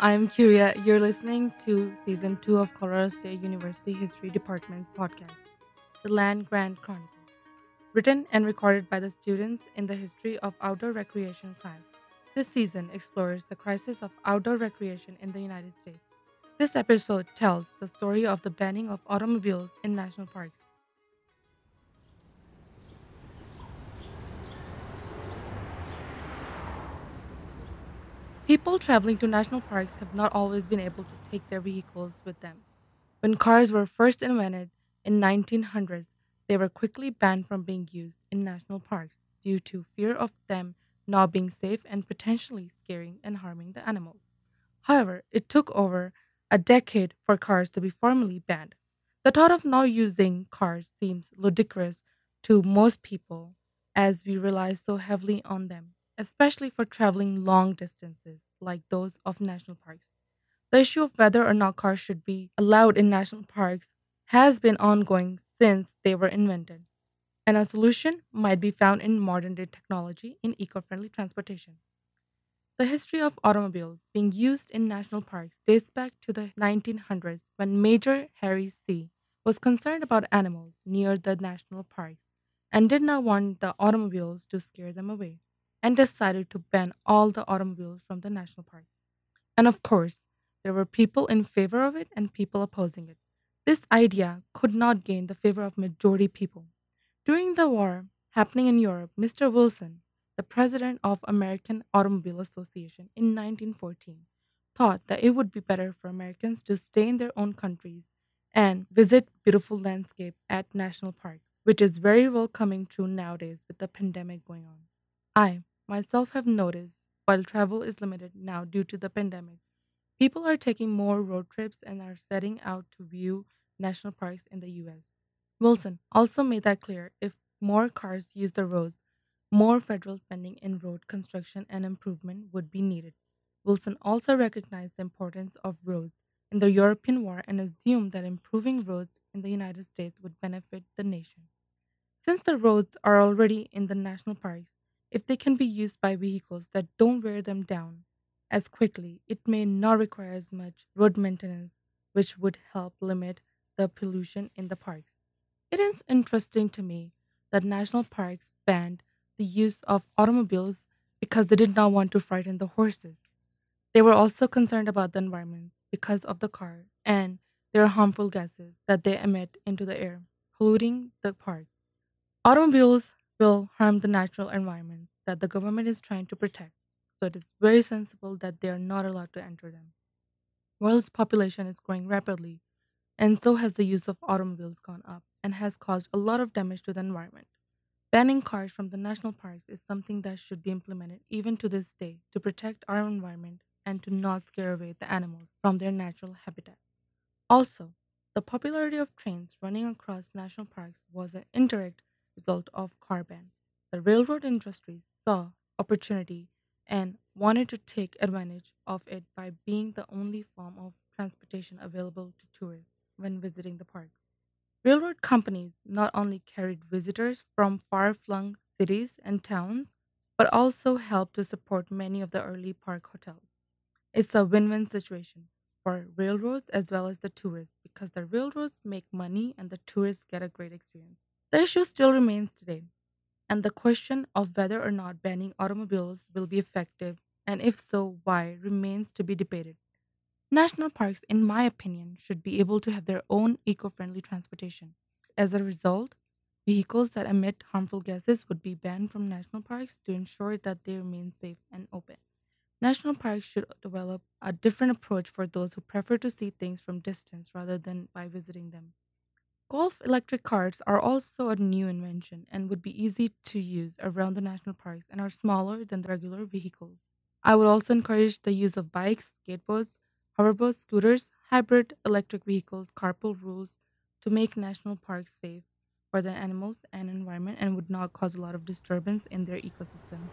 I'm Curia. You're listening to season two of Colorado State University History Department's podcast, The Land Grant Chronicle, written and recorded by the students in the History of Outdoor Recreation class. This season explores the crisis of outdoor recreation in the United States. This episode tells the story of the banning of automobiles in national parks. People traveling to national parks have not always been able to take their vehicles with them. When cars were first invented in 1900s, they were quickly banned from being used in national parks due to fear of them not being safe and potentially scaring and harming the animals. However, it took over a decade for cars to be formally banned. The thought of not using cars seems ludicrous to most people as we rely so heavily on them especially for traveling long distances like those of national parks. The issue of whether or not cars should be allowed in national parks has been ongoing since they were invented, and a solution might be found in modern day technology in eco friendly transportation. The history of automobiles being used in national parks dates back to the 1900s when Major Harry C. was concerned about animals near the national parks and did not want the automobiles to scare them away and decided to ban all the automobiles from the national parks. And of course, there were people in favor of it and people opposing it. This idea could not gain the favor of majority people. During the war happening in Europe, Mr. Wilson, the president of American Automobile Association in 1914, thought that it would be better for Americans to stay in their own countries and visit beautiful landscape at national parks, which is very well coming true nowadays with the pandemic going on. I myself have noticed while travel is limited now due to the pandemic, people are taking more road trips and are setting out to view national parks in the US. Wilson also made that clear if more cars use the roads, more federal spending in road construction and improvement would be needed. Wilson also recognized the importance of roads in the European war and assumed that improving roads in the United States would benefit the nation. Since the roads are already in the national parks, if they can be used by vehicles that don't wear them down as quickly, it may not require as much road maintenance, which would help limit the pollution in the parks. It is interesting to me that national parks banned the use of automobiles because they did not want to frighten the horses. They were also concerned about the environment because of the car and their harmful gases that they emit into the air, polluting the park. Automobiles will harm the natural environments that the government is trying to protect, so it is very sensible that they are not allowed to enter them. World's population is growing rapidly, and so has the use of automobiles gone up and has caused a lot of damage to the environment. Banning cars from the national parks is something that should be implemented even to this day to protect our environment and to not scare away the animals from their natural habitat. Also, the popularity of trains running across national parks was an indirect result of car ban. The railroad industry saw opportunity and wanted to take advantage of it by being the only form of transportation available to tourists when visiting the park. Railroad companies not only carried visitors from far flung cities and towns, but also helped to support many of the early park hotels. It's a win win situation for railroads as well as the tourists because the railroads make money and the tourists get a great experience. The issue still remains today, and the question of whether or not banning automobiles will be effective, and if so, why, remains to be debated. National parks, in my opinion, should be able to have their own eco friendly transportation. As a result, vehicles that emit harmful gases would be banned from national parks to ensure that they remain safe and open. National parks should develop a different approach for those who prefer to see things from distance rather than by visiting them. Golf electric carts are also a new invention and would be easy to use around the national parks and are smaller than the regular vehicles. I would also encourage the use of bikes, skateboards, hoverboards, scooters, hybrid electric vehicles, carpool rules to make national parks safe for the animals and environment and would not cause a lot of disturbance in their ecosystem.